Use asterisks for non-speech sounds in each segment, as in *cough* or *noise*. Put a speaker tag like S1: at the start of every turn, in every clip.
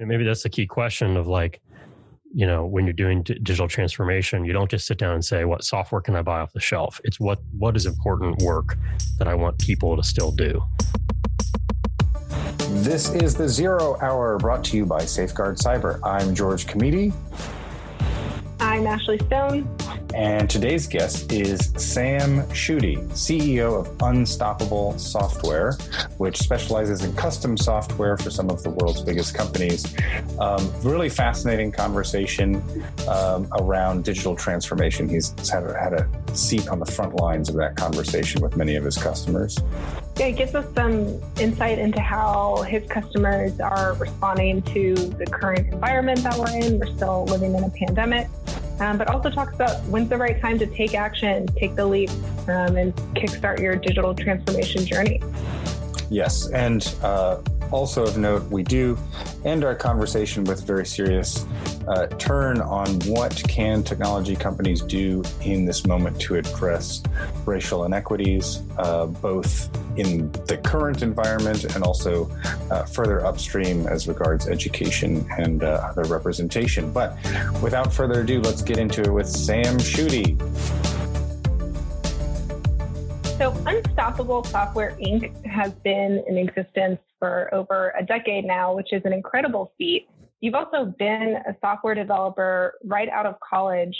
S1: And maybe that's the key question of like, you know, when you're doing d- digital transformation, you don't just sit down and say, "What software can I buy off the shelf?" It's what what is important work that I want people to still do.
S2: This is the Zero Hour brought to you by Safeguard Cyber. I'm George Kamide.
S3: I'm Ashley Stone.
S2: And today's guest is Sam Schutte, CEO of Unstoppable Software, which specializes in custom software for some of the world's biggest companies. Um, really fascinating conversation um, around digital transformation. He's had a, had a seat on the front lines of that conversation with many of his customers.
S3: Yeah, it gives us some insight into how his customers are responding to the current environment that we're in. We're still living in a pandemic um, but also talks about when's the right time to take action, take the leap, um, and kickstart your digital transformation journey.
S2: Yes, and uh, also of note, we do end our conversation with a very serious uh, turn on what can technology companies do in this moment to address racial inequities, uh, both in the current environment and also uh, further upstream as regards education and uh, other representation. But without further ado, let's get into it with Sam Schutte.
S3: So, Unstoppable Software Inc. has been in existence for over a decade now, which is an incredible feat. You've also been a software developer right out of college.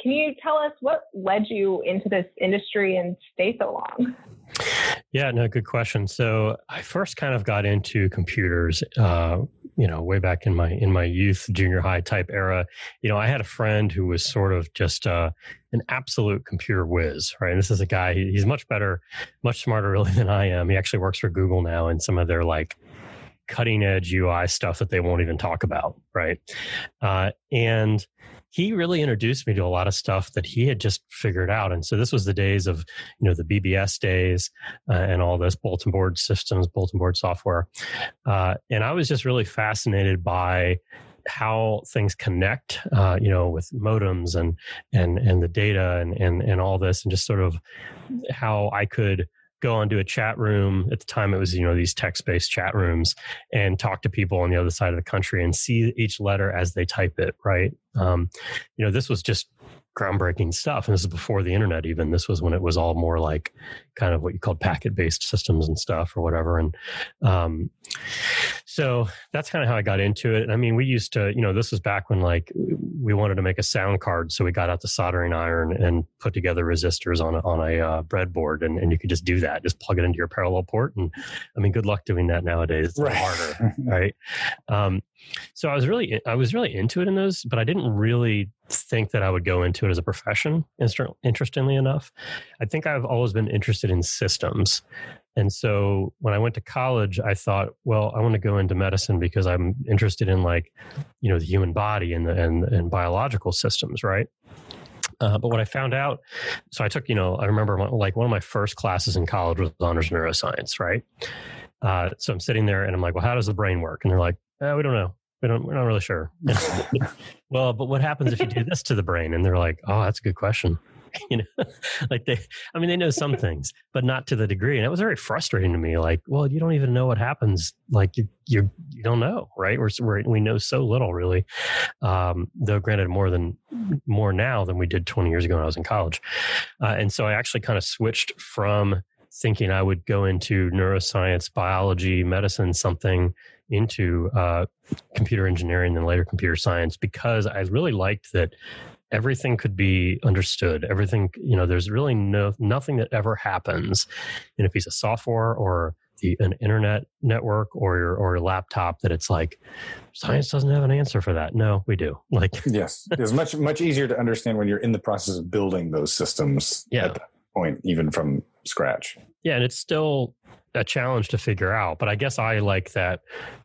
S3: Can you tell us what led you into this industry and stay so long?
S1: Yeah, no, good question. So I first kind of got into computers, uh, you know, way back in my in my youth, junior high type era. You know, I had a friend who was sort of just uh, an absolute computer whiz, right? And this is a guy. He's much better, much smarter, *laughs* really, than I am. He actually works for Google now, and some of their like cutting edge UI stuff that they won't even talk about, right? Uh, and he really introduced me to a lot of stuff that he had just figured out. And so this was the days of, you know, the BBS days uh, and all this bulletin board systems, bulletin board software. Uh, and I was just really fascinated by how things connect, uh, you know, with modems and and and the data and and and all this, and just sort of how I could go onto a chat room. At the time it was you know these text-based chat rooms and talk to people on the other side of the country and see each letter as they type it right? Um, you know this was just groundbreaking stuff. And this is before the internet even. This was when it was all more like kind of what you called packet based systems and stuff or whatever. And um, so that's kind of how i got into it. I mean we used to you know this was back when like we wanted to make a sound card. So we got out the soldering iron and put together resistors on a, on a uh, breadboard. And, and you could just do that. Just plug it into your parallel port. And i mean good luck doing that nowadays. It's right. harder *laughs* right? Um, so I was really I was really into it in those, but I didn't really think that I would go into it as a profession. Interestingly enough, I think I've always been interested in systems, and so when I went to college, I thought, well, I want to go into medicine because I'm interested in like, you know, the human body and the, and and biological systems, right? Uh, but what I found out, so I took, you know, I remember my, like one of my first classes in college was honors neuroscience, right? Uh, so I'm sitting there and I'm like, well, how does the brain work? And they're like, uh, we don't know. We don't, we're not really sure. *laughs* well, but what happens if you do this to the brain? And they're like, oh, that's a good question. *laughs* you know, *laughs* like they, I mean, they know some things, but not to the degree. And it was very frustrating to me. Like, well, you don't even know what happens. Like you, you, you don't know, right? We're, we're, we know so little really. Um, though granted more than, more now than we did 20 years ago when I was in college. Uh, and so I actually kind of switched from thinking I would go into neuroscience, biology, medicine, something into uh, computer engineering and later computer science because I really liked that everything could be understood. Everything you know there's really no nothing that ever happens in a piece of software or the, an internet network or your or your laptop that it's like science doesn't have an answer for that. No we do. *laughs* Like
S2: yes. It's much much easier to understand when you're in the process of building those systems yeah. at that point even from scratch.
S1: Yeah and it's still a challenge to figure out. But I guess I like that,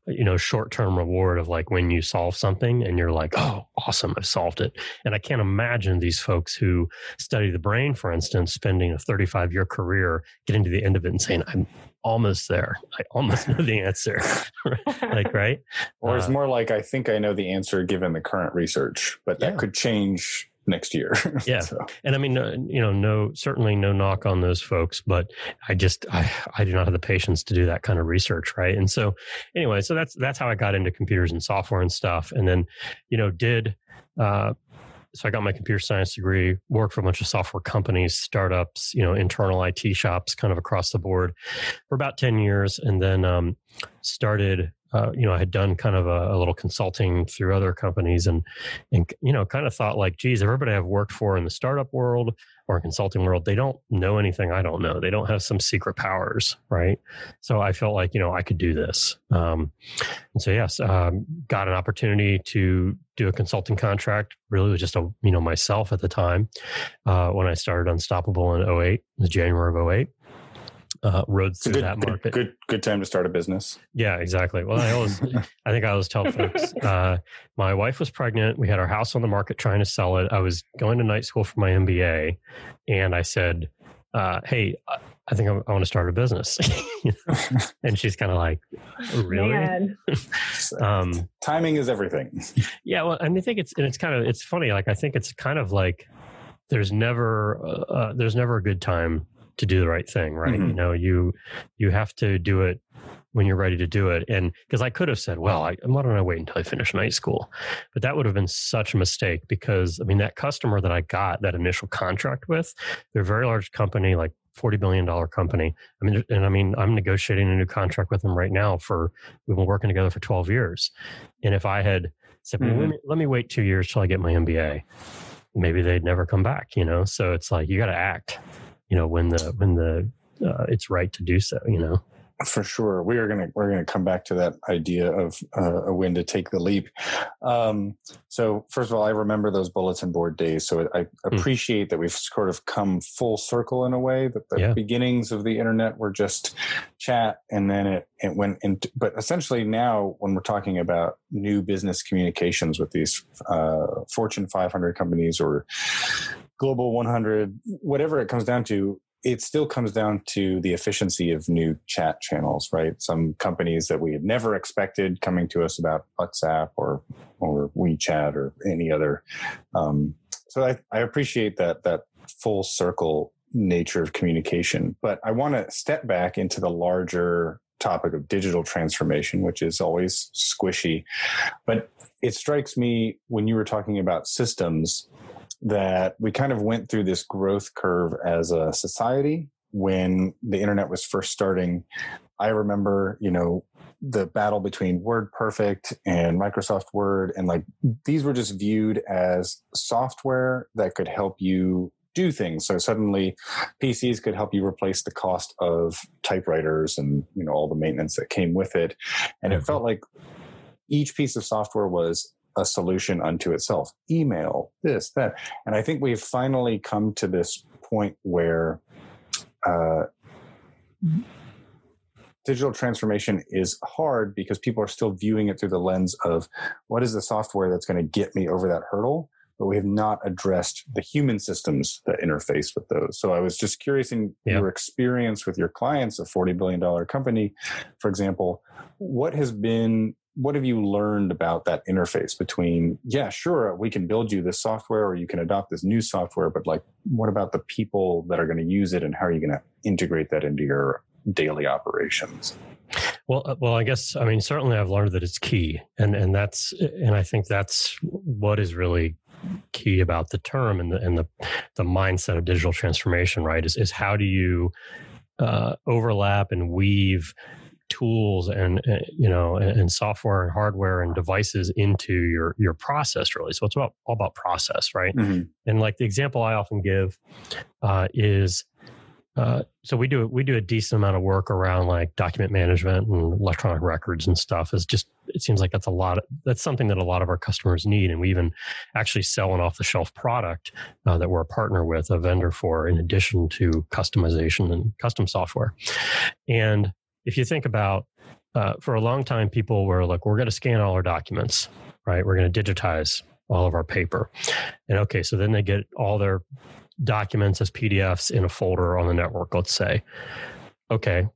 S1: you know, short term reward of like when you solve something and you're like, oh, awesome, I've solved it. And I can't imagine these folks who study the brain, for instance, spending a 35 year career getting to the end of it and saying, I'm almost there. I almost know the answer. *laughs* like, right?
S2: Or it's uh, more like, I think I know the answer given the current research, but that yeah. could change next year. *laughs*
S1: Yeah. so. And I mean, you know, no, certainly no knock on those folks, but I just, I, I do not have the patience to do that kind of research. Right. And so anyway, so that's, that's how I got into computers and software and stuff. And then, you know, did, uh, so I got my computer science degree, worked for a bunch of software companies, startups, you know, internal IT shops, kind of across the board, for about ten years, and then um, started uh, you know, I had done kind of a, a, little consulting through other companies and, and, you know, kind of thought like, geez, everybody I've worked for in the startup world or consulting world, they don't know anything I don't know. They don't have some secret powers, right? So I felt like, you know, I could do this. Um, and so, yes, um, got an opportunity to do a consulting contract. Really was just a, you know, myself at the time uh, when I started Unstoppable in 08, the January of 08 uh, rode through
S2: good,
S1: that market.
S2: Good, good, good time to start a business.
S1: Yeah, exactly. Well, I always, I think I always tell folks, *laughs* uh, my wife was pregnant. We had our house on the market trying to sell it. I was going to night school for my MBA, and I said, uh, "Hey, I think I, I want to start a business." *laughs* *laughs* and she's kind of like, "Really?"
S2: um, Timing is everything.
S1: yeah, well, and I think it's and it's kind of it's funny. Like I think it's kind of like there's never uh, uh there's never a good time to do the right thing, right? Mm-hmm. You know, you you have to do it when you're ready to do it. And because I could have said, well, I, why don't I wait until I finish night school? But that would have been such a mistake because I mean, that customer that I got that initial contract with, they're a very large company, like $40 billion company. I mean, and I mean, I'm negotiating a new contract with them right now for, we've been working together for 12 years. And if I had said, mm-hmm. let, me, let me wait two years till I get my MBA, maybe they'd never come back, you know? So it's like, you got to act you know when the when the uh, it's right to do so you know
S2: for sure we are gonna we're gonna come back to that idea of uh, when to take the leap um, so first of all i remember those bulletin board days so i hmm. appreciate mm. that we've sort of come full circle in a way that the yeah. beginnings of the internet were just chat and then it, it went into but essentially now when we're talking about new business communications with these uh, fortune 500 companies or global 100 whatever it comes down to it still comes down to the efficiency of new chat channels right? Some companies that we had never expected coming to us about whatsapp or or wechat or any other um, so I, I appreciate that that full circle nature of communication. But i want to step back into the larger topic of digital transformation which is always squishy. But it strikes me when you were talking about systems that we kind of went through this growth curve as a society when the internet was first starting. I remember, you know, the battle between WordPerfect and Microsoft Word, and like these were just viewed as software that could help you do things. So suddenly PCs could help you replace the cost of typewriters and you know all the maintenance that came with it. And it mm-hmm. felt like each piece of software was a solution unto itself. Email, this, that. And I think we've finally come to this point where uh, digital transformation is hard because people are still viewing it through the lens of what is the software that's going to get me over that hurdle but we have not addressed the human systems that interface with those. So I was just curious in yeah. your experience with your clients, a $40 billion company, for example, what has been what have you learned about that interface between yeah sure we can build you this software or you can adopt this new software but like what about the people that are going to use it and how are you going to integrate that into your daily operations?
S1: Well uh, well i guess i mean certainly i've learned that it's key and and that's and i think that's what is really key about the term and the and the the mindset of digital transformation right is is how do you uh, overlap and weave tools and uh, you know and software and hardware and devices into your your process really so it's about all about process right mm-hmm. and like the example i often give uh, is uh, so we do we do a decent amount of work around like document management and electronic records and stuff. Is just it seems like that's a lot. Of, that's something that a lot of our customers need, and we even actually sell an off the shelf product uh, that we're a partner with a vendor for, in addition to customization and custom software. And if you think about uh, for a long time, people were like, we're going to scan all our documents, right? We're going to digitize all of our paper. And okay, so then they get all their documents as PDFs in a folder on the network, let's say. Okay,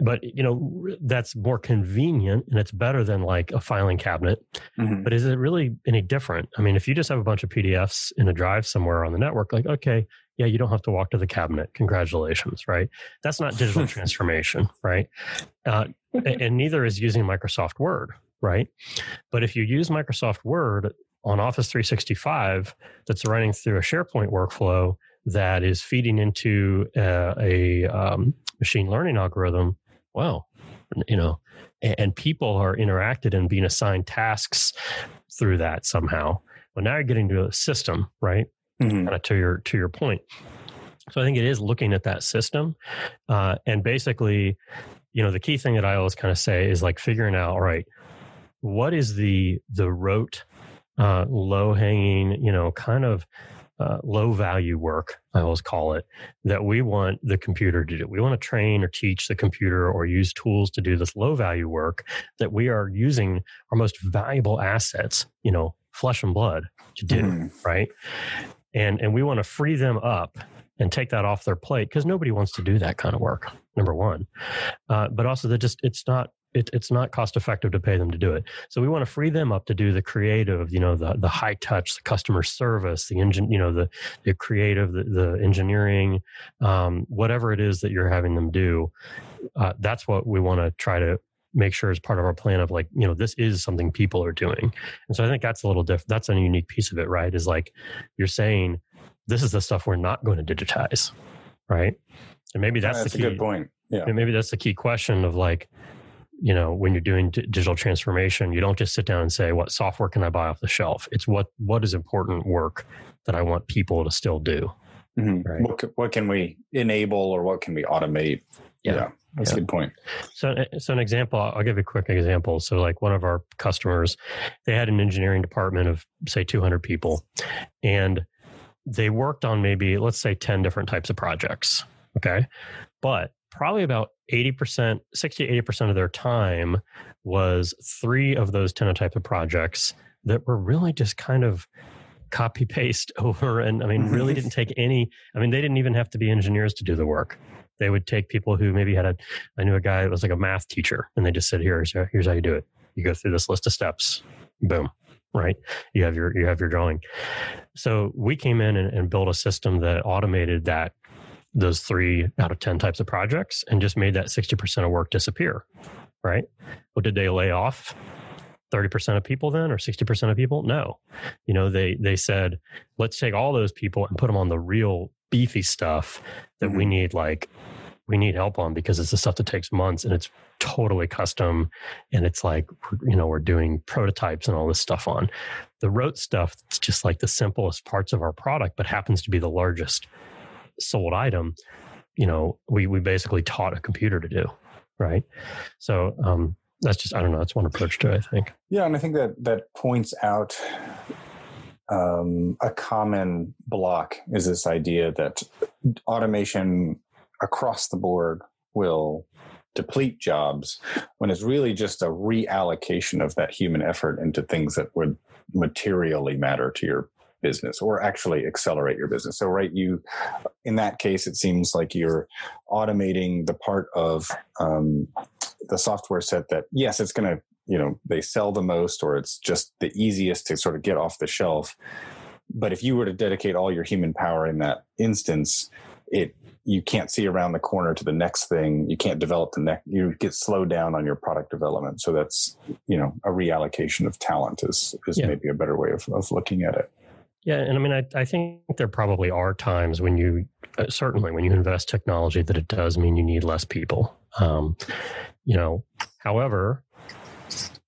S1: but you know that's more convenient and it's better than like a filing cabinet
S2: Mhm.
S1: but is it really any different i mean if you just have a bunch of pdfs in a drive somewhere on the network like okay yeah you don't have to walk to the cabinet. Congratulations right? That's not digital *laughs* transformation right? Uh, and neither is using microsoft word right? But if you use microsoft word on office 365 that's running through a sharepoint workflow that is feeding into uh, a um, machine learning algorithm well you know and, people are interacted and being assigned tasks through that somehow. Well now you're getting to a system right
S2: Mhm.
S1: kind of to your to your point so i think it is looking at that system uh, and basically you know the key thing that i always kind of say is like figuring out all right what is the the rote uh, low hanging you know kind of uh, low value work i always call it that we want the computer to do we want to train or teach the computer or use tools to do this low value work that we are using our most valuable assets you know flesh and blood to do
S2: Mhm.
S1: right and and we want to free them up and take that off their plate because nobody wants to do that kind of work number one. Uh, but also that just it's not it, it's not cost effective to pay them to do it. So we want to free them up to do the creative you know the the high touch the customer service the engine you know the the creative the, the engineering um, whatever it is that you're having them do uh, that's what we want to try to make sure is part of our plan of like you know this is something people are doing and so i think that's a little different that's a unique piece of it right is like you're saying this is the stuff we're not going to digitize right and maybe that's,
S2: that's
S1: the
S2: a
S1: key
S2: good point. Yeah.
S1: and maybe that's the key question of like you know when you're doing d- digital transformation you don't just sit down and say what software can i buy off the shelf it's what what is important work that i want people to still do
S2: Mhm.
S1: Right.
S2: What, what can we enable or what can we automate?
S1: Yeah.
S2: That's
S1: Yeah.
S2: a good point.
S1: So, uh, so an example, I'll give a quick example. So, like one of our customers, they had an engineering department of say 200 people, and they worked on maybe let's say 10 different types of projects. Okay, but probably about 80%, 60 to 80% of their time was three of those 10 types of projects that were really just kind of copy paste *laughs* over and i mean mm-hmm. really didn't take any i mean they didn't even have to be engineers to do the work they would take people who maybe had a I knew a guy that was like a math teacher, and they just said, "Here's here's how you do it. You go through this list of steps. Boom, right? You have your you have your drawing." So we came in and, and built a system that automated that those three out of ten types of projects, and just made that sixty percent of work disappear. Right? Well, did they lay off? 30% of people then or 60% of people? No. You know they they said let's take all those people and put them on the real beefy stuff that we
S2: Mhm.
S1: need like we need help on because it's the stuff that takes months and it's totally custom and it's like you know we're doing prototypes and all this stuff on. The rote stuff it's just like the simplest parts of our product but happens to be the largest sold item you know we we basically taught a computer to do right? So um that's just i don't know that's one approach to it i think
S2: Yeah, and I think that that points out um, a common block is this idea that automation across the board will deplete jobs when it's really just a reallocation of that human effort into things that would materially matter to your business or actually accelerate your business. So right you in that case it seems like you're automating the part of um, the software set that yes it's going to you know they sell the most or it's just the easiest to sort of get off the shelf but if you were to dedicate all your human power in that instance it you can't see around the corner to the next thing you can't develop the next you get slowed down on your product development so that's you know a reallocation of talent is is
S1: Yeah.
S2: maybe a better way of, of looking at it
S1: Yeah, and I mean, I, I think there probably are times when you uh, certainly when you invest technology that it does mean you need less people. Um, you know, however,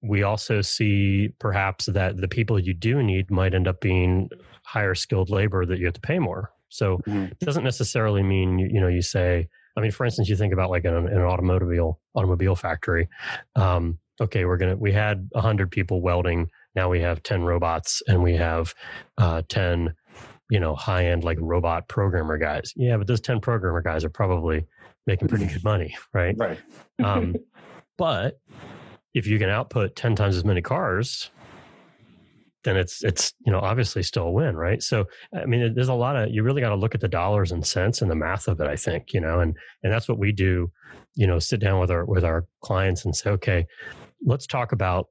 S1: we also see perhaps that the people you do need might end up being higher skilled labor that you have to pay more. So
S2: Mhm.
S1: it doesn't necessarily mean you, you know you say. I mean, for instance, you think about like an, an automobile automobile factory. Um, okay, we're gonna we had hundred people welding. Now we have ten robots, and we have uh, 10 you know high end like robot programmer guys yeah but those 10 programmer guys are probably making pretty good money right?
S2: Right.
S1: Um, *laughs* but if you can output 10 times as many cars then it's it's you know obviously still a win right? So i mean there's a lot of you really got to look at the dollars and cents and the math of it i think you know and and that's what we do you know sit down with our with our clients and say okay let's talk about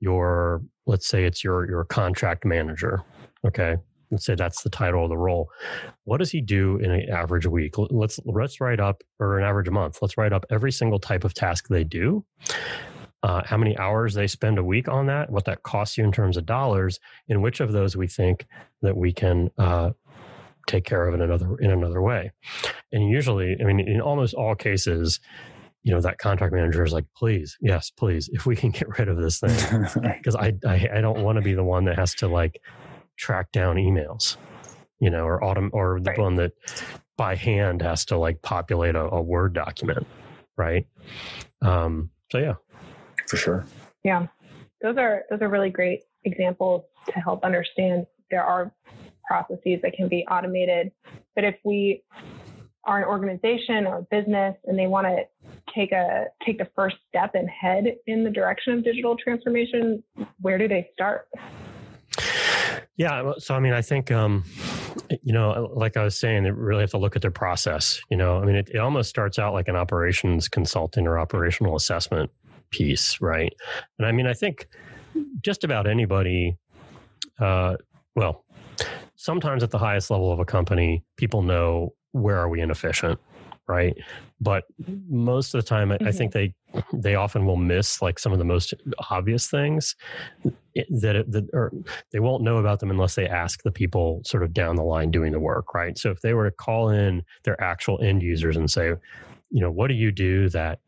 S1: your let's say it's your your contract manager okay let's say that's the title of the role. What does he do in an average week? Let's let's write up or an average month let's write up every single type of task they do. Uh, how many hours they spend a week on that what that costs you in terms of dollars and which of those we think that we can uh, take care of in another in another way. And usually i mean in almost all cases you know that contract manager is like please yes please if we can get rid of this thing. *laughs* Because I, I i don't want to be the one that has to like track down emails, you know, or autumn or the right. one that by hand has to like populate a, a Word document, right? Um, so yeah,
S2: for sure.
S3: Yeah, those are those are really great examples to help understand there are processes that can be automated, but if we are an organization or a business and they want to take a take the first step and head in the direction of digital transformation, where do they start?
S1: Yeah. So, I mean, I think, um, you know, like I was saying, they really have to look at their process. You know, I mean, it, it almost starts out like an operations consulting or operational assessment piece, right? And I mean, I think just about anybody, uh, well, sometimes at the highest level of a company, people know where are we inefficient right but most of the time mm-hmm. I, think they they often will miss like some of the most obvious things that, that or they won't know about them unless they ask the people sort of down the line doing the work right? So if they were to call in their actual end users and say you know what do you do that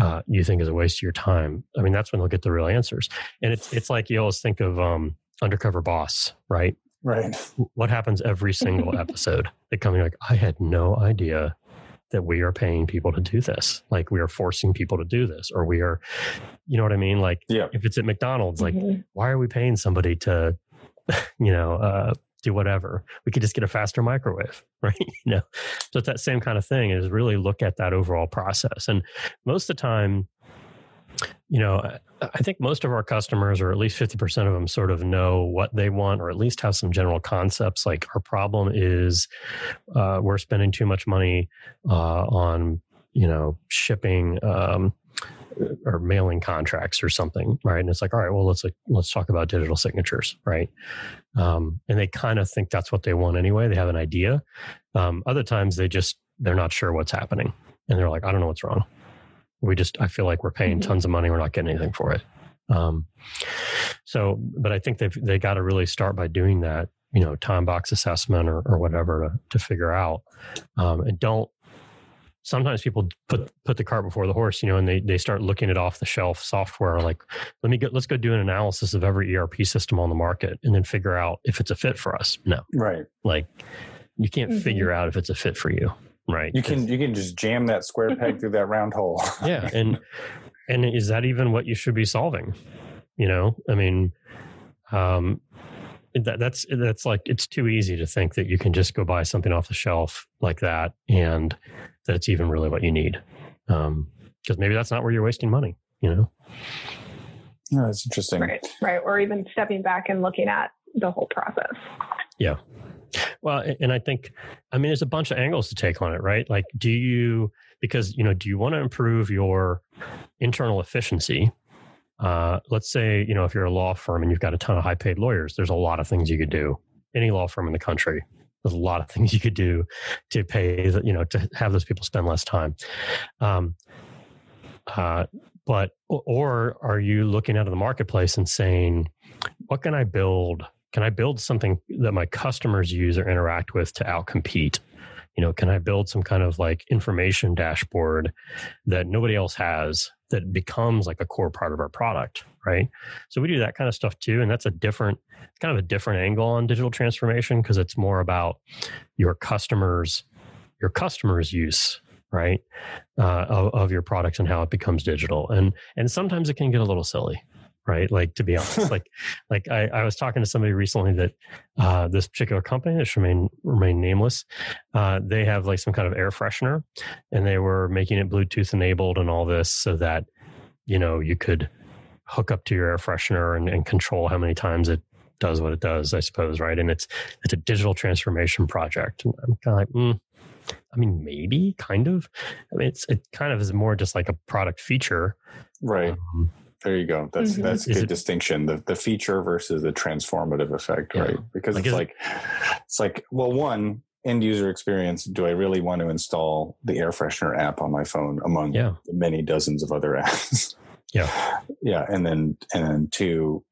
S1: uh, you think is a waste of your time? I mean that's when they'll get the real answers. And it's it's like you always think of um, undercover boss right?
S2: Right.
S1: What happens every single episode? They come in like i had no idea that we are paying people to do this. Like we are forcing people to do this, or we are, you know what I mean? Like yeah. if it's at McDonald's, like mm-hmm. why are we paying somebody to, *laughs* you know, uh, do whatever? We could just get a faster microwave, *laughs* right? you know, so it's that same kind of thing. Is really look at that overall process, and most of the time, you know, I think most of our customers, or at least 50% of them, sort of know what they want, or at least have some general concepts. Like our problem is uh, we're spending too much money uh, on, you know, shipping um, or mailing contracts or something, right? And it's like, all right, well, let's like, let's talk about digital signatures, right? Um, and they kind of think that's what they want anyway. They have an idea. Um, other times, they just they're not sure what's happening, and they're like, I don't know what's wrong we just i feel like we're paying mm-hmm. tons of money we're not getting anything for it. Um, so but i think they've they got to really start by doing that you know time box assessment or, or whatever to, to figure out. Um, and don't sometimes people put put the cart before the horse you know and they they start looking at off the shelf software like let me get let's go do an analysis of every erp system on the market and then figure out if it's a fit for us. No.
S2: Right.
S1: Like you can't mm-hmm. figure out if it's a fit for you right
S2: you can you can just jam that square *laughs* peg through that round hole. *laughs*
S1: Yeah and *laughs* and is that even what you should be solving? You know i mean um that, that's that's like it's too easy to think that you can just go buy something off the shelf like that and that's even really what you need um because maybe that's not where you're wasting money you know?
S2: No, that's interesting.
S3: Right right or even stepping back and looking at the whole process.
S1: Yeah well, and I think, I mean, there's a bunch of angles to take on it, right? Like, do you, because, you know, do you want to improve your internal efficiency? Uh, let's say, you know, if you're a law firm and you've got a ton of high paid lawyers, there's a lot of things you could do. Any law firm in the country, there's a lot of *laughs* things you could do to pay, you know, to have those people spend less time. Um, uh, but, or are you looking out of the marketplace and saying, what can I build can I build something that my customers use or interact with to outcompete? You know, can I build some kind of like information dashboard that nobody else has that becomes like a core part of our product, right? So we do that kind of stuff too, and that's a different, kind of a different angle on digital transformation because it's more about your customers, your customers' use right uh, of, of your products and how it becomes digital and and sometimes it can get a little silly right? Like to be *laughs* honest, like like I, I was talking to somebody recently that uh, this particular company that should remain remain nameless, uh, they have like some kind of air freshener, and they were making it Bluetooth enabled and all this so that you know you could hook up to your air freshener and, and control how many times it does what it does, I suppose, right? And it's it's a digital transformation project. And I'm kind of like, mm, I mean, maybe kind of. I mean, it's it kind of is more just like a product feature,
S2: right?
S1: Um,
S2: there you go. That's
S3: Mhm.
S2: that's a
S1: Is
S2: good
S1: it-
S2: distinction. The the feature versus the transformative effect,
S1: Yeah.
S2: right? Because
S1: Like,
S2: it's
S1: is it-
S2: like it's like well, one end user experience. Do I really want to install the air freshener app on my phone among
S1: yeah,
S2: the many dozens of other *laughs* apps?
S1: Yeah.
S2: yeah, and then and then two, i-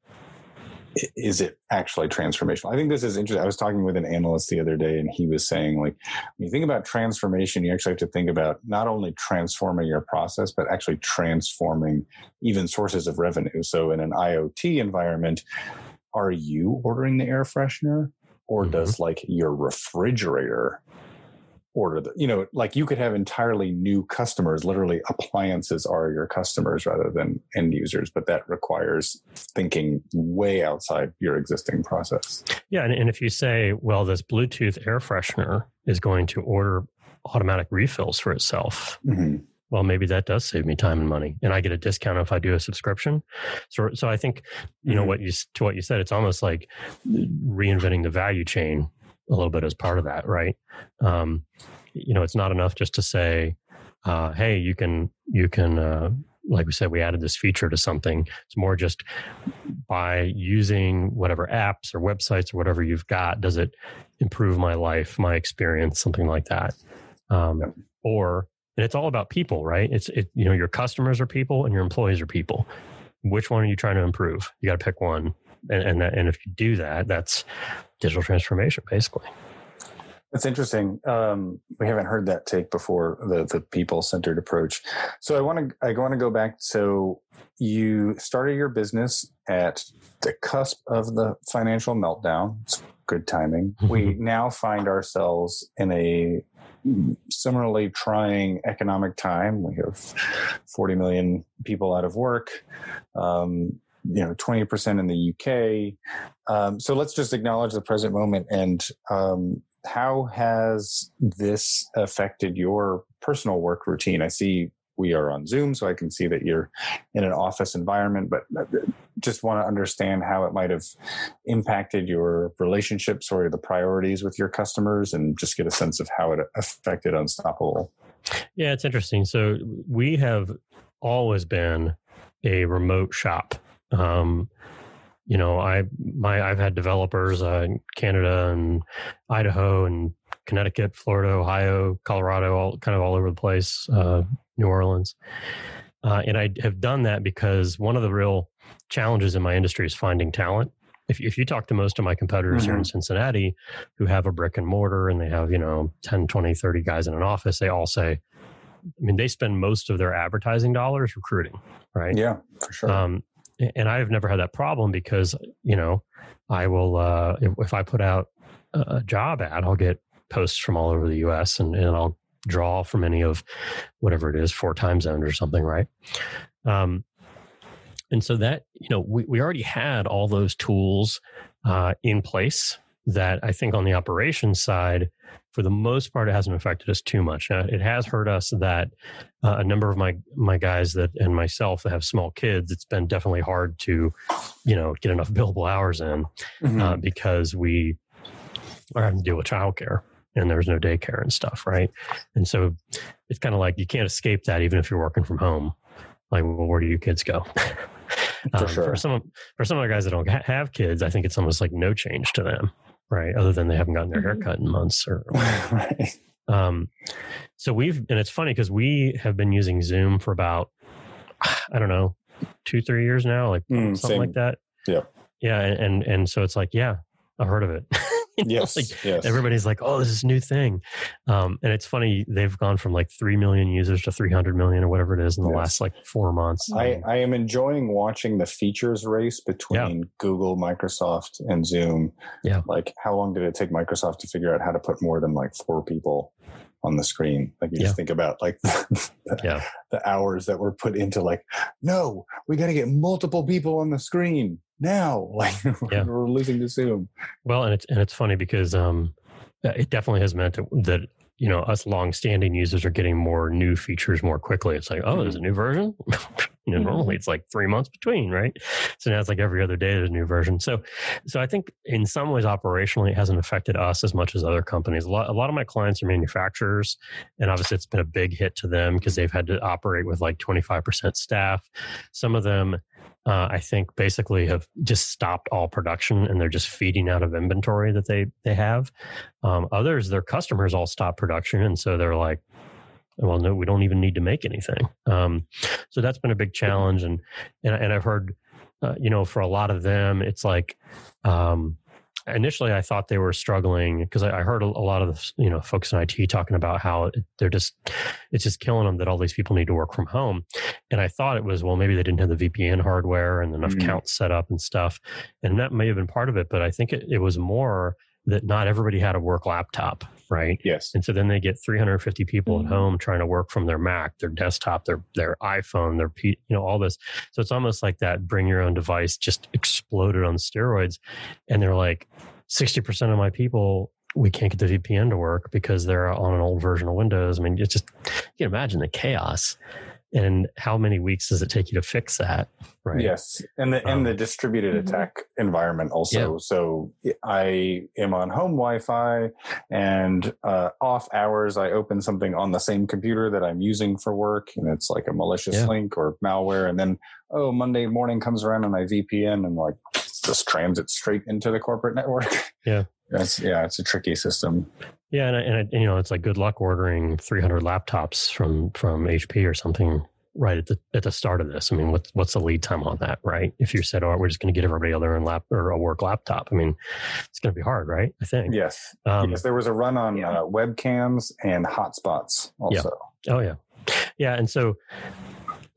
S2: is it actually transformational? I think this is interesting. I was talking with an analyst the other day, and he was saying like, when you think about transformation, you actually have to think about not only transforming your process, but actually transforming even sources of revenue. So in an IoT environment, are you ordering the air freshener, or
S1: Mhm.
S2: does like your refrigerator? Order the you know like you could have entirely new customers literally appliances are your customers rather than end users but that requires thinking way outside your existing process
S1: yeah. And, and if you say, well, this Bluetooth air freshener is going to order automatic refills for itself,
S2: Mhm.
S1: well, maybe that does save me time and money, and I get a discount if I do a subscription. So, so I think you know
S2: Mhm.
S1: what you to what you said. It's almost like reinventing the value chain a little bit as part of that, right? Um, you know, it's not enough just to say, uh, "Hey, you can you can." Uh, like we said, we added this feature to something. It's more just by using whatever apps or websites or whatever you've got, does it improve my life, my experience, something like that? Um,
S2: Yep.
S1: Or and it's all about people, right? It's it, you know your customers are people and your employees are people. Which one are you trying to improve? You got to pick one, and and, that, and if you do that, that's digital transformation, basically.
S2: That's interesting. Um, we haven't heard that take before the the people centered approach. So I want to I want to go back. So you started your business at the cusp of the financial meltdown. It's good timing. we now find ourselves in a similarly trying economic time. We have 40 million people out of work. Um, you know, 20% in the UK. Um, so let's just acknowledge the present moment and um, how has this affected your personal work routine? I see we are on Zoom, so I can see that you're in an office environment, but uh, just want to understand how it might have impacted your relationships or the priorities with your customers and just get a sense of how it affected Unstoppable.
S1: Yeah, it's interesting. So we have always been a remote shop. Um, you know, I my I've had developers uh, in Canada and Idaho and Connecticut, Florida, Ohio, Colorado, all kind of all over the place, uh, New Orleans, uh, and I have done that because one of the real challenges in my industry is finding talent. If if you talk to most of my competitors here in Cincinnati who have a brick and mortar and they have, you know, 10, 20, 30 guys in an office, they all say, I mean, they spend most of their advertising dollars recruiting, right?
S2: Yeah, for sure.
S1: Um, and I've never had that problem because, you know, I will, uh, if, I put out a a job ad, I'll get posts from all over the US and, and I'll draw from any of whatever it is, four time zones or something, right? Um, and so that, you know, we, we already had all those tools uh, in place that I think on the operations side, for the most part, it hasn't affected us too much. Now, it has hurt us that uh, a number of my my guys that and myself that have small kids, it's been definitely hard to, you know, get enough *laughs* billable hours in
S2: Mhm.
S1: uh, because we are having to deal with childcare and there's no daycare and stuff, right? And so it's kind of like you can't escape that even if you're working from home. Like, well, where do your kids go? *laughs*
S2: For
S1: Um,
S2: sure.
S1: For some of- for some of the guys that don't ha- have kids, I think it's almost like no change to them, right? Other than they haven't gotten their hair
S3: Mhm.
S1: cut in months or *laughs*
S2: right.
S1: um, so we've, and it's funny because we have been using Zoom for about, I don't know, two, three years now, like
S2: Mm,
S1: something
S2: same.
S1: like that.
S2: Yeah.
S1: Yeah. And, and, and so it's like, yeah, I've heard of it. *laughs* *laughs* You know,
S2: Yes.
S1: like,
S2: yes.
S1: everybody's like, oh, this is a new thing. Um, and it's funny, they've gone from like 3 million users to 300 million or whatever it is in the
S2: Yes.
S1: last like four months.
S2: I, I am enjoying watching the features race between Google, Microsoft, and Zoom.
S1: Yeah.
S2: Like, how long did it take Microsoft to figure out how to put more than like four people on the screen? Like, you
S1: Yeah.
S2: just think about like *laughs* the,
S1: Yeah.
S2: the hours that were put into like, no, we got to get multiple people on the screen now. *laughs* Like,
S1: Yeah.
S2: we're losing to Zoom.
S1: Well, and it's, and it's funny because, um, it definitely has meant that you know us long-standing users are getting more new features more quickly. It's like, oh, there's a mm-hmm. new version. *laughs* you know, normally mm-hmm. it's like three months between, right? So now it's like every other day there's a new version. So, so I think in some ways operationally it hasn't affected us as much as other companies. A lot, a lot of my clients are manufacturers, and obviously it's been a big hit to them because they've had to operate with like 25% staff. Some of them uh, I think basically have just stopped all production and they're just feeding out of inventory that they they have. Um, others, their customers all stop production, and so they're like, "Well, no, we don't even need to make anything." Um, so that's been a big challenge, and and, and I've heard, uh, you know, for a lot of them, it's like. Um, Initially, I thought they were struggling because I, I heard a, a lot of the, you know folks in IT talking about how they're just it's just killing them that all these people need to work from home. And I thought it was, well, maybe they didn't have the VPN hardware and enough
S2: Mhm.
S1: counts set up and stuff. And that may have been part of it, but I think it, it was more that not everybody had a work laptop, right?
S2: Yes.
S1: And so then they get 350 people
S3: Mhm.
S1: at home trying to work from their Mac, their desktop, their their iPhone, their P, you know all this. So it's almost like that bring your own device just exploded on steroids, and they're like 60% of my people we can't get the VPN to work because they're on an old version of Windows. I mean, it's just you can imagine the chaos. And how many weeks does it take you to fix that? Right.
S2: Yes, and the
S1: Um,
S2: and the distributed
S3: Mhm.
S2: attack environment also. So I am on home Wi-Fi, and uh, off hours I open something on the same computer that I'm using for work, and it's like a malicious
S1: Yeah.
S2: link or malware. And then oh, Monday morning comes around and I VPN and like just transit straight into the corporate network.
S1: Yeah. *laughs*
S2: That's yeah, it's a tricky system.
S1: Yeah, and, I- and, I- you know, it's like good luck ordering 300 laptops from from HP or something right at the at the start of this. I mean, what's what's the lead time on that, right? If you said, "Oh, we're just going to get everybody other in lap or a work laptop," I mean, it's going to be hard, right? I think.
S2: Yes,
S1: Um,
S2: yes. There was a run on
S3: Yeah.
S2: uh, webcams and hotspots also.
S1: Oh yeah, yeah, and so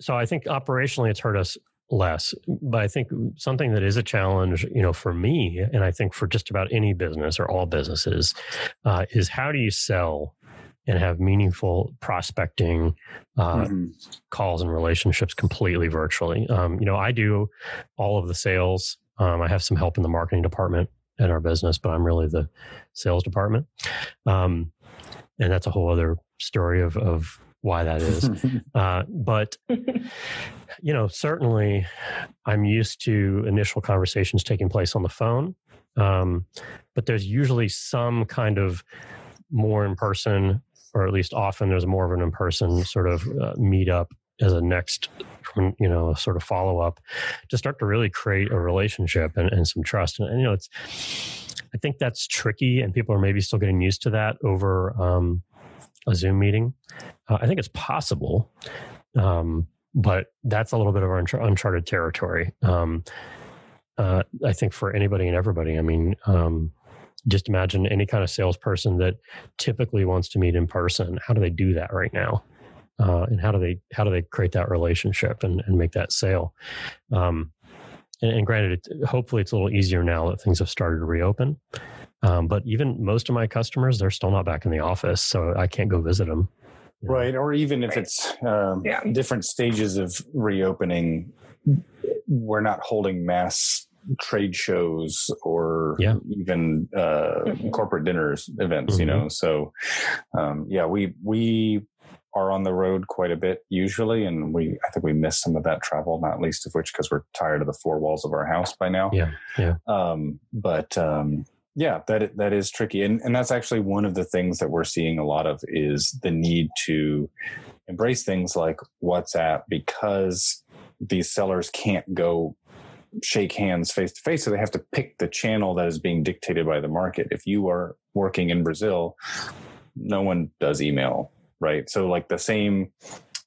S1: so I think operationally it's hurt us less, but I think something that is a challenge, you know, for me, and I think for just about any business or all businesses, uh, is how do you sell and have meaningful prospecting uh,
S2: Mhm.
S1: calls and relationships completely virtually. Um, you know, I do all of the sales. Um, I have some help in the marketing department in our business, but I'm really the sales department. Um, and that's a whole other story of, of why that is. *laughs* Uh, but you know, certainly I'm used to initial conversations taking place on the phone. Um, but there's usually some kind of more in person, or at least often there's more of an in person sort of uh, meet up as a next, you know, sort of follow up to start to really create a relationship and, and some trust. And, and, you know, it's, I think that's tricky and people are maybe still getting used to that over um, a Zoom meeting. Uh, I think it's possible. Um, but that's a little bit of our uncharted territory. Um, uh, I think for anybody and everybody, I mean, um, just imagine any kind of salesperson that typically wants to meet in person. How do they do that right now? Uh, and how do they how do they create that relationship and, and make that sale? Um, and, and granted, it, hopefully it's a little easier now that things have started to reopen. Um, but even most of my customers, they're still not back in the office, so I can't go visit them. you know.
S2: Right. Or even if
S3: Right.
S2: it's um,
S3: Yeah.
S2: different stages of reopening, we're not holding mass trade shows or
S1: Yeah.
S2: even uh, corporate dinners events, you
S1: Mhm.
S2: know. So, um, yeah, we, we, are on the road quite a bit usually, and we I think we miss some of that travel, not least of which because we're tired of the four walls of our house by now.
S1: Yeah, yeah.
S2: Um, but um, yeah, that that is tricky, and and that's actually one of the things that we're seeing a lot of is the need to embrace things like WhatsApp because these sellers can't go shake hands face to face, so they have to pick the channel that is being dictated by the market. If you are working in Brazil, no one does email, right? So like the same.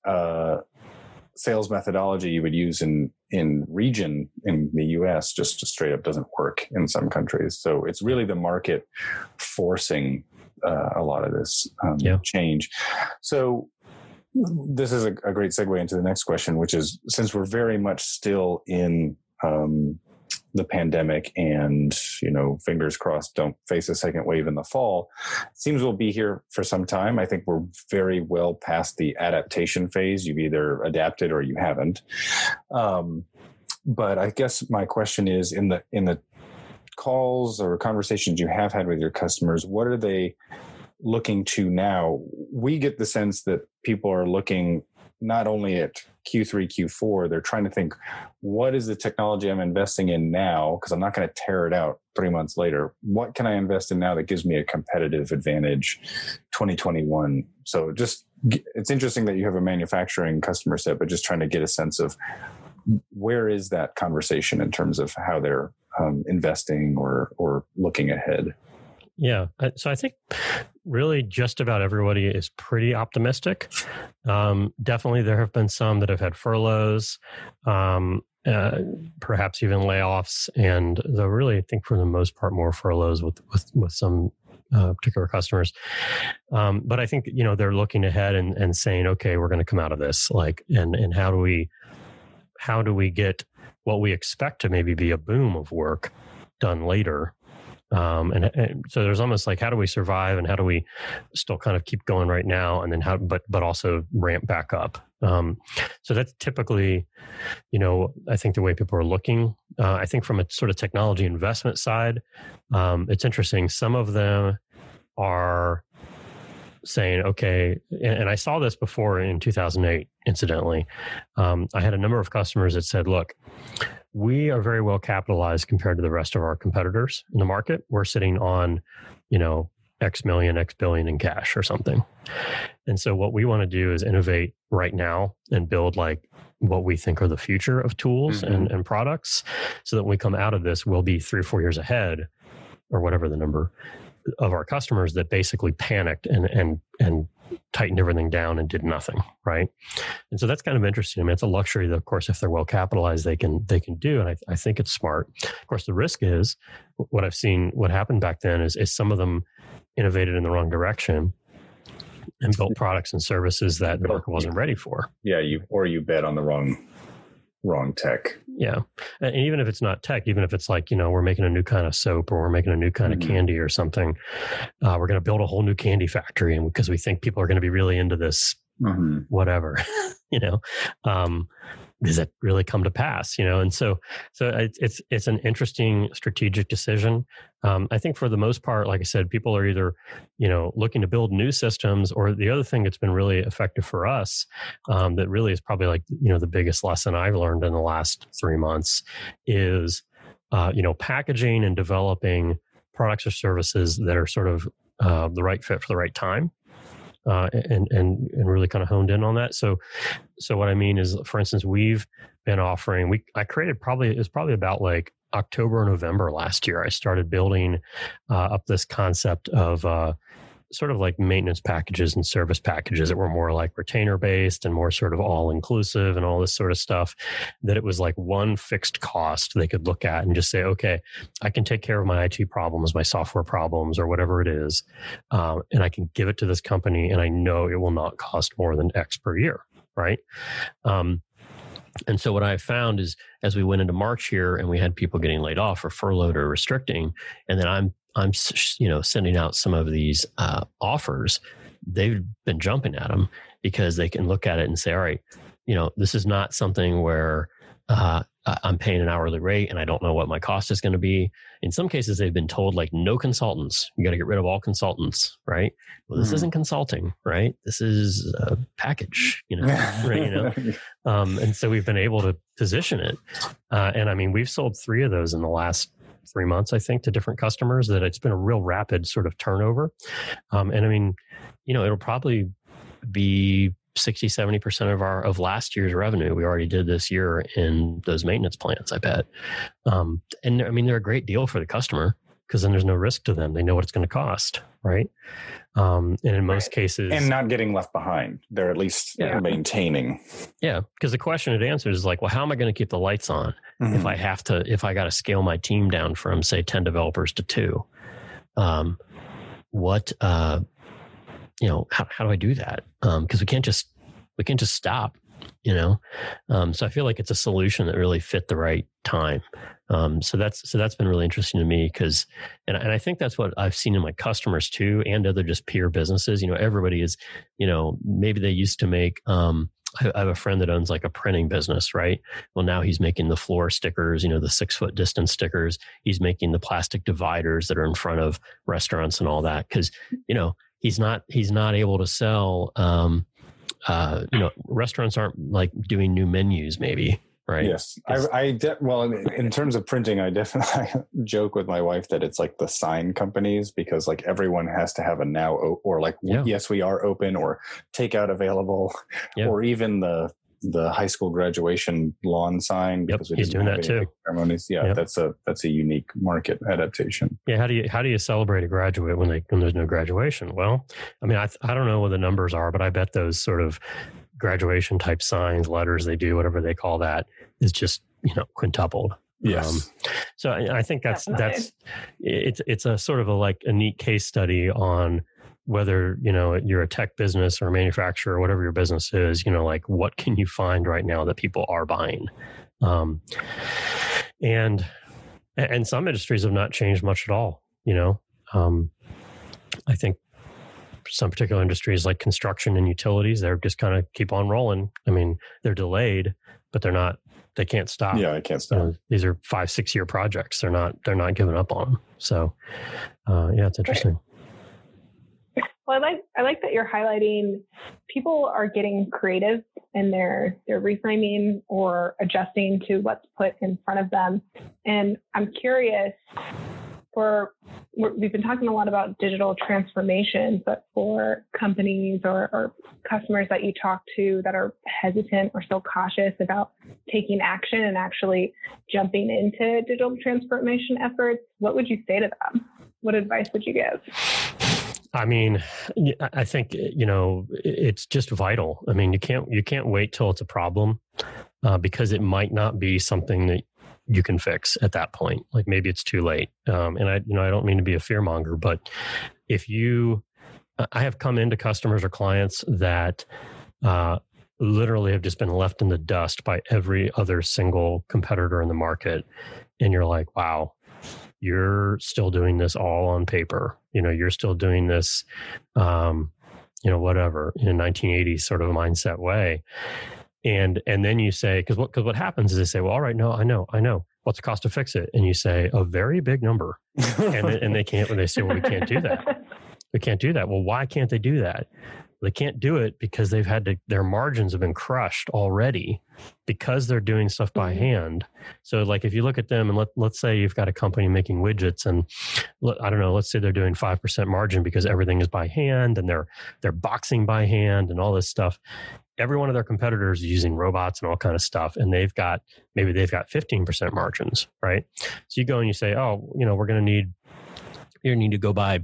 S2: Uh, sales methodology you would use in in region in the US just, just straight up doesn't work in some countries. So it's really the market forcing uh, a lot of this um,
S1: Yeah.
S2: change. So this is a, a great segue into the next question, which is since we're very much still in um, the pandemic and you know fingers crossed don't face a second wave in the fall. Seems we'll be here for some time. I think we're very well past the adaptation phase. You've either adapted or you haven't. Um, but i guess my question is in the in the calls or conversations you have had with your customers what are they looking to now, we get the sense that people are looking not only at Q3, Q4, they're trying to think, what is the technology I'm investing in now? Because I'm not going to tear it out three months later. What can I invest in now that gives me a competitive advantage 2021? So just, it's interesting that you have a manufacturing customer set, but just trying to get a sense of where is that conversation in terms of how they're um, investing or, or looking ahead?
S1: Yeah. So I think really just about everybody is pretty optimistic. Um, definitely, there have been some that have had furloughs, um, uh, perhaps even layoffs, and though really, I think for the most part, more furloughs with with, with some uh, particular customers. Um, but I think you know they're looking ahead and, and saying, okay, we're going to come out of this. Like, and and how do we how do we get what we expect to maybe be a boom of work done later um, and, and, so there's almost like how do we survive and how do we still kind of keep going right now? And then how but but also ramp back up. Um, so that's typically you know i think the way people are looking uh, i think from a sort of technology investment side um, it's interesting. Some of them are saying okay and, and i saw this before in 2008 incidentally. Um, i had a number of customers that said look we are very well capitalized compared to the rest of our competitors in the market. We're sitting on, you know, X million, X billion in cash or something. And so what we want to do is innovate right now and build like what we think are the future of tools mm-hmm. and, and products so that when we come out of this, we'll be three or four years ahead or whatever the number of our customers that basically panicked and and and tightened everything down and did nothing right? And so that's kind of interesting. I mean it's a luxury that of course if they're well capitalized they can they can do and I, I think it's smart. Of course the risk is what i've seen what happened back then is, is some of them innovated in the wrong direction and built products and services that the market wasn't ready for.
S2: Yeah you or you bet on the wrong wrong tech.
S1: Yeah. And even if it's not tech, even if it's like, you know, we're making a new kind of soap or we're making a new kind mm-hmm. of candy or something, uh, we're going to build a whole new candy factory and because we think people are going to be really into this, mm-hmm. whatever, *laughs* you know, um, does it really come to pass you know? And so so it's it's an interesting strategic decision. Um, i think for the most part like i said people are either you know looking to build new systems or the other thing that's been really effective for us um, that really is probably like you know the biggest lesson i've learned in the last three months is uh, you know packaging and developing products or services that are sort of uh, the right fit for the right time uh, and and and really kind of honed in on that. So, so what I mean is, for instance, we've been offering. We I created probably it was probably about like October or November last year. I started building uh, up this concept of uh, sort of like maintenance packages and service packages that were more like retainer based and more sort of all inclusive and all this sort of stuff that it was like one fixed cost they could look at and just say okay i can take care of my it problems my software problems or whatever it is um, and i can give it to this company and i know it will not cost more than x per year right? Um, and so what I found is as we went into March here and we had people getting laid off or furloughed or restricting, and then I'm I'm you know sending out some of these uh, offers, they've been jumping at them because they can look at it and say, all right, you know, this is not something where uh, I'm paying an hourly rate and I don't know what my cost is going to be. In some cases, they've been told like no consultants. You got to get rid of all consultants, right? Well, this mm. isn't consulting, right? This is a package, you know, *laughs* right? You know, um, and so we've been able to position it. Uh, and I mean, we've sold three of those in the last three months, I think, to different customers. That it's been a real rapid sort of turnover. Um, and I mean, you know, it'll probably be 60 70% of our of last year's revenue we already did this year in those maintenance plans i bet um, and i mean they're a great deal for the customer because then there's no risk to them they know what it's going to cost right um, and in most right. cases
S2: and not getting left behind they're at least yeah. maintaining
S1: yeah because the question it answers is like well how am i going to keep the lights on mm-hmm. if i have to if i got to scale my team down from say 10 developers to two um, what uh, you know how, how do i do that Um because um, we can't just we can't just stop you know um, so i feel like it's a solution that really fit the right time um, so that's so that's been really interesting to me because and, and i think that's what i've seen in my customers too and other just peer businesses you know everybody is you know maybe they used to make um, I have a friend that owns like a printing business, right? Well, now he's making the floor stickers, you know, the six foot distance stickers. He's making the plastic dividers that are in front of restaurants and all that. Cause, you know, he's not he's not able to sell. Um, uh, you know, restaurants aren't like doing new menus, maybe right?
S2: Yes, I, I de- well, in terms of printing, I definitely *laughs* joke with my wife that it's like the sign companies because like everyone has to have a now or like yeah. yes we are open or takeout available, yeah. or even the the high school graduation lawn sign
S1: because yep, he's doing that too.
S2: Ceremonies, yeah, yep. that's a that's a unique market adaptation.
S1: Yeah, how do you how do you celebrate a graduate when they when there's no graduation? Well, I mean, I I don't know what the numbers are, but I bet those sort of graduation type signs, letters they do, whatever they call that, is just you know quintupled.
S2: Yes. Um,
S1: so I, I, think that's Definitely. that's it's it's a sort of a like a neat case study on whether you know you're a tech business or a manufacturer or whatever your business is. You know, like what can you find right now that people are buying, um, and and some industries have not changed much at all. You know, um, I think some particular industries like construction and utilities, they're just kind of keep on rolling. I mean, they're delayed, but they're not. They can't stop.
S2: Yeah, I can't stop. You know,
S1: these are five, six year projects. They're not. They're not giving up on them. So, uh, yeah, it's interesting.
S3: Well, I like I like that you're highlighting people are getting creative and they're they're reframing or adjusting to what's put in front of them. And I'm curious for we've been talking a lot about digital transformation, but for companies or, or, customers that you talk to that are hesitant or still cautious about taking action and actually jumping into digital transformation efforts, what would you say to them? What advice would you give?
S1: I mean, I think you know it's just vital. I mean, you can't you can't wait till it's a problem uh, because it might not be something that you can fix at that point. Like maybe it's too late. Um, and I, you know, I don't mean to be a fear monger, but if you, I have come into customers or clients that uh, literally have just been left in the dust by every other single competitor in the market, and you're like, wow, you're still doing this all on paper. You know, you're still doing this, um, you know, whatever in a 1980s sort of mindset way. And and then you say because what because what happens is they say well all right no i know i know. What's the cost to fix it? And you say a very big number. And, and they can't when they say well we can't do that. *laughs* We can't do that. Well why can't they do that they can't do it because they've had to their margins have been crushed already because they're doing stuff by mm-hmm. hand. So like if you look at them and let, let's say you've got a company making widgets and i don't know let's say they're doing 5% margin because everything is by hand and they're they're boxing by hand and all this stuff. Every one of their competitors is using robots and all kind of stuff and they've got maybe they've got 15% margins right? So you go and you say oh you know we're going to need you need to go buy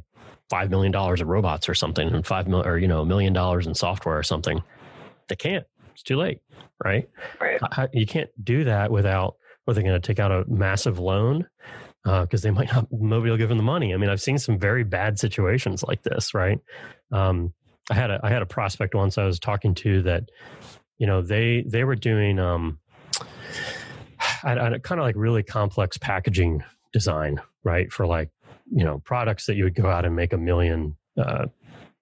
S1: five million dollars of robots or something and five mil or you know a million dollars in software or something they can't it's too late right,
S3: right.
S1: you can't do that without are they going to take out a massive loan because uh, they might not nobody will give them the money i mean i've seen some very bad situations like this right um, I had a I had a prospect once I was talking to that, you know, they they were doing um, *sighs* I, I kind of like really complex packaging design, right? For like you know products that you would go out and make a million uh,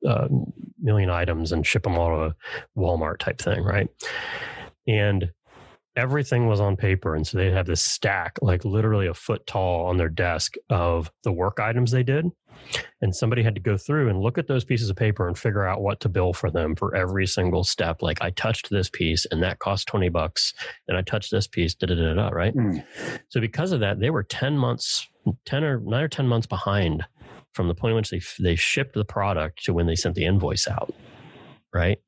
S1: uh, million items and ship them all to a Walmart type thing, right? And everything was on paper, and so they'd have this stack, like literally a foot tall, on their desk of the work items they did and somebody had to go through and look at those pieces of paper and figure out what to bill for them for every single step like i touched this piece and that cost 20 bucks and i touched this piece da da da da right mm. so because of that they were 10 months 10 or 9 or 10 months behind from the point in which they they shipped the product to when they sent the invoice out right?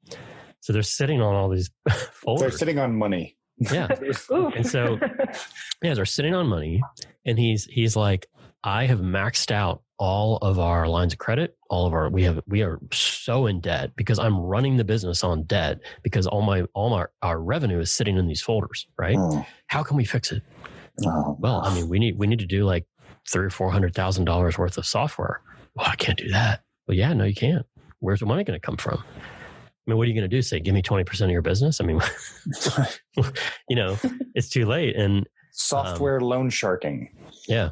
S1: So they're sitting on all these *laughs* folders.
S2: They're sitting on money.
S1: Yeah. *laughs* And so *laughs* yeah they're sitting on money and he's he's like i have maxed out all of our lines of credit all of our we have we are so in debt because i'm running the business on debt because all my all my our revenue is sitting in these folders right? Oh. how can we fix it? Oh. well i mean we need we need to do like three or four hundred thousand dollars worth of software well i can't do that well yeah no you can't where's the money going to come from I mean, what are you going to do? Say, give me 20% of your business? I mean, *laughs* *laughs* you know, it's too late. And
S2: software um, loan sharking.
S1: Yeah.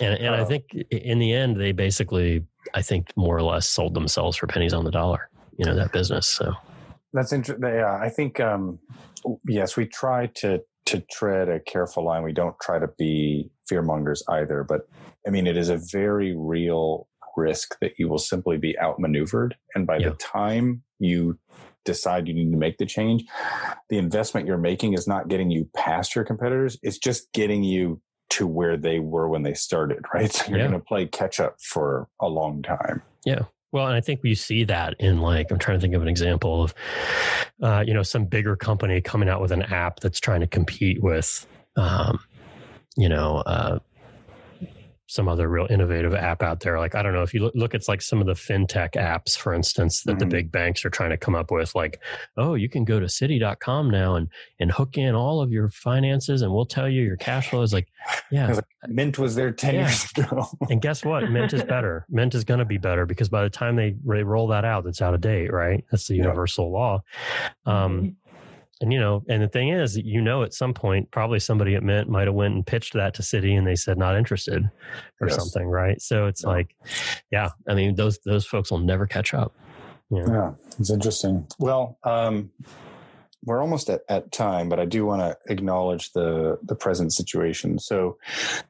S1: And, and I oh. think in the end, they basically, I think, more or less sold themselves for pennies on the dollar. You know that business. So
S2: that's interesting. Yeah, I think um, yes, we try to to tread a careful line. We don't try to be fear mongers either. But I mean, it is a very real risk that you will simply be outmaneuvered. And by yeah. the time you decide you need to make the change, the investment you're making is not getting you past your competitors. It's just getting you to where they were when they started, right? So you're yeah. going to play catch up for a long time.
S1: Yeah. Well, and I think we see that in like I'm trying to think of an example of, uh, you know, some bigger company coming out with an app that's trying to compete with, um, you know, uh, some other real innovative app out there. Like, I don't know if you look, at like some of the fintech apps, for instance, that mm-hmm. the big banks are trying to come up with, like, oh, you can go to citi.com now and, and hook in all of your finances and we'll tell you your cash flow is like, *laughs* yeah.
S2: Like, Mint was there 10 yeah. years ago. *laughs*
S1: and guess what? Mint is better. Mint is going to be better because by the time they, they roll that out, it's out of date, right? That's the universal yeah. law. Um, mm-hmm and you know and the thing is you know at some point probably somebody at mint might have went and pitched that to Citi, and they said not interested or yes. something right so it's yeah. like yeah i mean those those folks will never catch up
S2: yeah it's interesting well um we're almost at, at time but i do want to acknowledge the the present situation so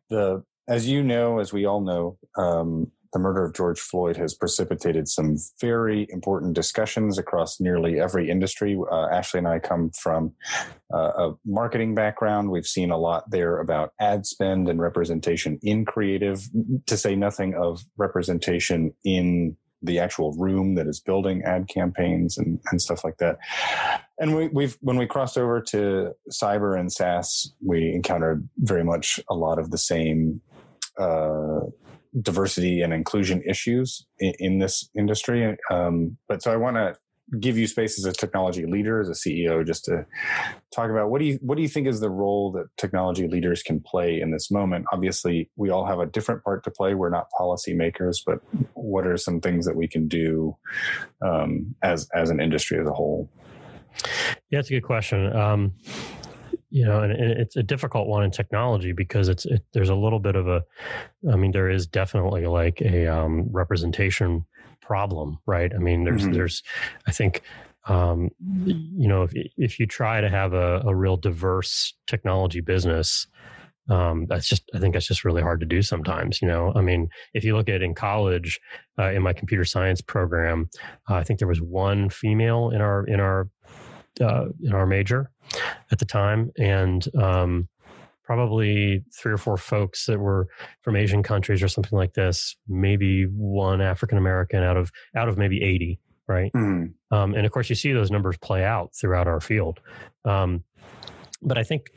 S2: the as you know as we all know um, the murder of George Floyd has precipitated some very important discussions across nearly every industry. Uh, Ashley and I come from uh, a marketing background. We've seen a lot there about ad spend and representation in creative, to say nothing of representation in the actual room that is building ad campaigns and, and stuff like that. And we, have when we crossed over to cyber and SaaS, we encountered very much a lot of the same uh, diversity and inclusion issues in, in this industry. Um, but so I want to give you space as a technology leader, as a CEO, just to talk about what do you what do you think is the role that technology leaders can play in this moment? Obviously, we all have a different part to play. We're not policymakers, but what are some things that we can do um, as as an industry as a whole?
S1: Yeah, it's a good question. Um, you know, and, it's a difficult one in technology because it's it, there's a little bit of a, I mean, there is definitely like a um, representation problem, right? I mean, there's mm-hmm. there's, I think, um, you know, if if you try to have a, a real diverse technology business, um, that's just I think that's just really hard to do sometimes. You know, I mean, if you look at in college, uh, in my computer science program, uh, I think there was one female in our in our uh, in our major at the time, and um, probably three or four folks that were from Asian countries or something like this. Maybe one African American out of out of maybe eighty, right? Mm. Um, and of course, you see those numbers play out throughout our field. Um, but I think,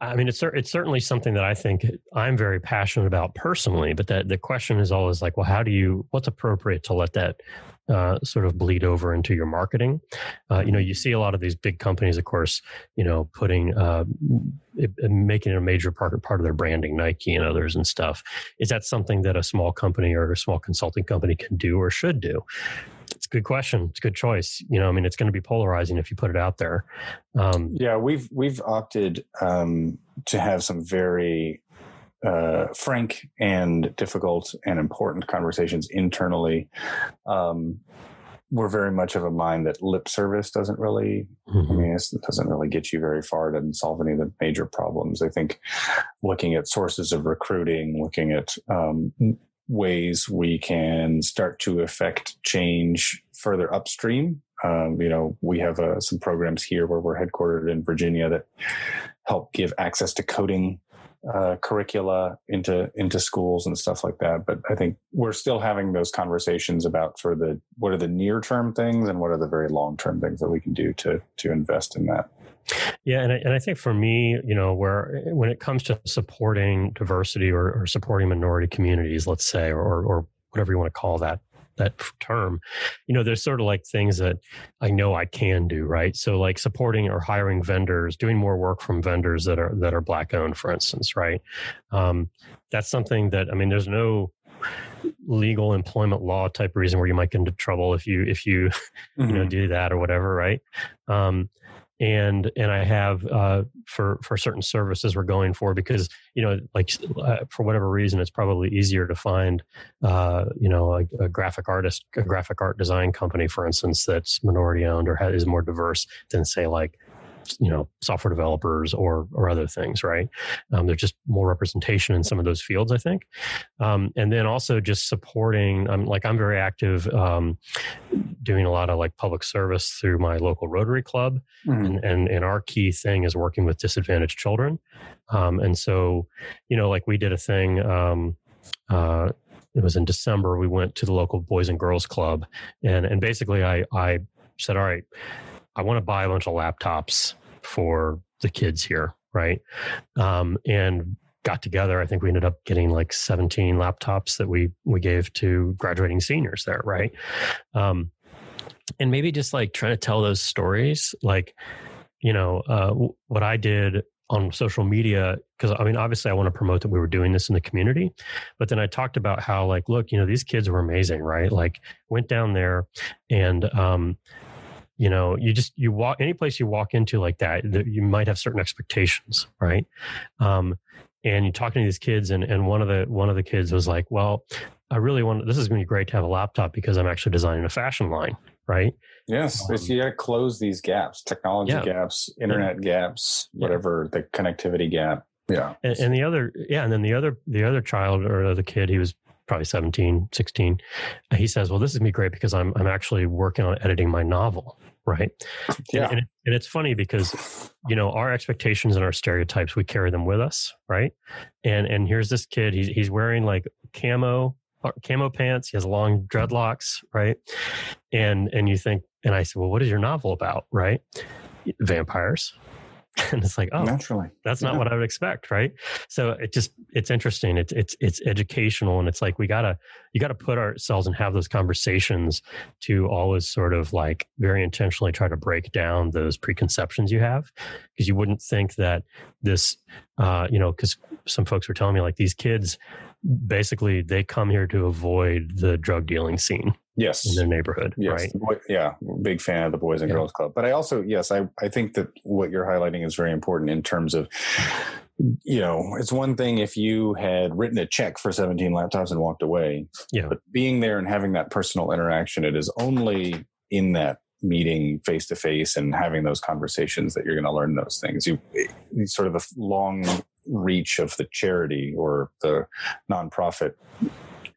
S1: I mean, it's it's certainly something that I think I'm very passionate about personally. But that the question is always like, well, how do you? What's appropriate to let that uh, sort of bleed over into your marketing. Uh, you know, you see a lot of these big companies, of course, you know, putting uh, it, making it a major part part of their branding, Nike and others and stuff. Is that something that a small company or a small consulting company can do or should do? It's a good question. It's a good choice. You know, I mean, it's going to be polarizing if you put it out there.
S2: Um, yeah, we've we've opted um, to have some very uh, frank and difficult and important conversations internally. Um, we're very much of a mind that lip service doesn't really, mm-hmm. I mean, it doesn't really get you very far. It doesn't solve any of the major problems. I think looking at sources of recruiting, looking at um, ways we can start to affect change further upstream. Um, you know, we have uh, some programs here where we're headquartered in Virginia that help give access to coding uh, curricula into into schools and stuff like that. But I think we're still having those conversations about for the what are the near term things and what are the very long term things that we can do to to invest in that.
S1: Yeah, and I, and I think for me, you know, where when it comes to supporting diversity or, or supporting minority communities, let's say, or or whatever you want to call that, that term you know there's sort of like things that i know i can do right so like supporting or hiring vendors doing more work from vendors that are that are black owned for instance right um, that's something that i mean there's no legal employment law type reason where you might get into trouble if you if you mm-hmm. *laughs* you know mm-hmm. do that or whatever right um, and and I have uh, for for certain services we're going for because you know like uh, for whatever reason it's probably easier to find uh, you know a, a, graphic artist a graphic art design company for instance that's minority owned or has, is more diverse than say like you know software developers or or other things right um, there's just more representation in some of those fields i think um, and then also just supporting i'm like i'm very active um, doing a lot of like public service through my local rotary club mm-hmm. and, and and our key thing is working with disadvantaged children um, and so you know like we did a thing um, uh, it was in December. We went to the local Boys and Girls Club, and and basically, I I said, all right, I want to buy a bunch of laptops for the kids here, right? Um, and got together. I think we ended up getting like 17 laptops that we we gave to graduating seniors there, right? Um, and maybe just like trying to tell those stories, like you know uh, what I did on social media because I mean obviously I want to promote that we were doing this in the community but then I talked about how like look you know these kids were amazing right like went down there and um you know you just you walk any place you walk into like that you might have certain expectations right um and you're talking to these kids and and one of the one of the kids was like well I really want this is going to be great to have a laptop because I'm actually designing a fashion line right
S2: Yes, um, you got to close these gaps, technology yeah. gaps, internet yeah. gaps, whatever yeah. the connectivity gap. Yeah.
S1: And, and, the other, yeah. And then the other, the other child or the kid, he was probably 17, 16. He says, well, this is me great because I'm, I'm actually working on editing my novel. Right.
S2: Yeah.
S1: And, and, and it's funny because, you know, our expectations and our stereotypes, we carry them with us. Right. And, and here's this kid, he's, he's wearing like camo uh, camo pants. He has long dreadlocks, right? And and you think, and I said, well, what is your novel about, right? Vampires. *laughs* And it's like, oh,
S2: naturally,
S1: that's not yeah. what I would expect, right? So it just it's interesting. It's it's it's educational, and it's like we gotta you gotta put ourselves and have those conversations to always sort of like very intentionally try to break down those preconceptions you have, because you wouldn't think that this, uh, you know, because some folks were telling me like these kids basically they come here to avoid the drug dealing scene
S2: yes.
S1: in their neighborhood
S2: yes.
S1: right?
S2: Boy, yeah big fan of the boys and yeah. girls club. But i also yes i i think that what you're highlighting is very important in terms of you know it's one thing if you had written a check for 17 laptops and walked away.
S1: Yeah.
S2: But being there and having that personal interaction it is only in that meeting face to face and having those conversations that you're going to learn those things. You eh, sort of the long reach of the charity or the nonprofit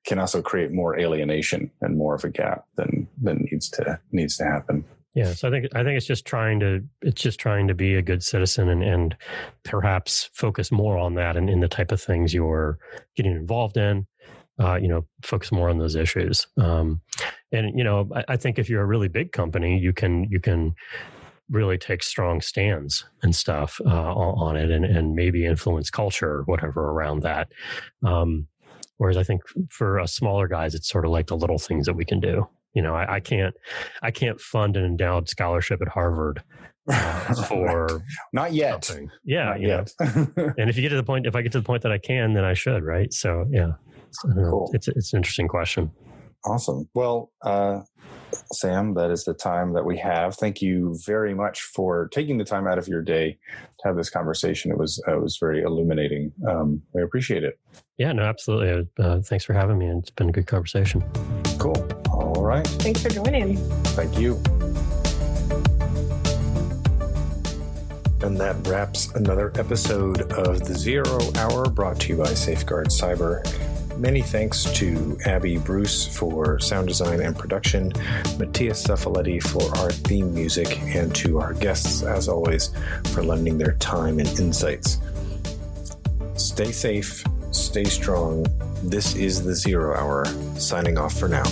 S2: can also create more alienation and more of a gap than than needs to needs to happen.
S1: Yeah, so I think I think it's just trying to it's just trying to be a good citizen and and perhaps focus more on that and in the type of things you're getting involved in. Uh, you know, focus more on those issues. Um, and you know, I, I think if you're a really big company, you can you can really take strong stands and stuff uh, on it and, and maybe influence culture or whatever around that. Um, whereas I think for us smaller guys, it's sort of like the little things that we can do. You know, I, I can't, I can't fund an endowed scholarship at Harvard *laughs* uh, for
S2: not yet.
S1: Something. Yeah,
S2: not yet. *laughs*
S1: and if you get to the point, if I get to the point that I can, then I should, right? So yeah, cool. it's it's an interesting question.
S2: Awesome. Well, uh, Sam, that is the time that we have. Thank you very much for taking the time out of your day to have this conversation. It was uh, it was very illuminating. Um, I appreciate it.
S1: Yeah, no, absolutely. Uh, thanks for having me, and it's been a good conversation.
S2: Cool. All right.
S3: Thanks for joining.
S2: Thank you.
S4: And that wraps another episode of the Zero Hour brought to you by Safeguard Cyber. Many thanks to Abby Bruce for sound design and production, Matthias Cephaletti for our theme music, and to our guests, as always, for lending their time and insights. Stay safe, stay strong. This is the Zero Hour, signing off for now.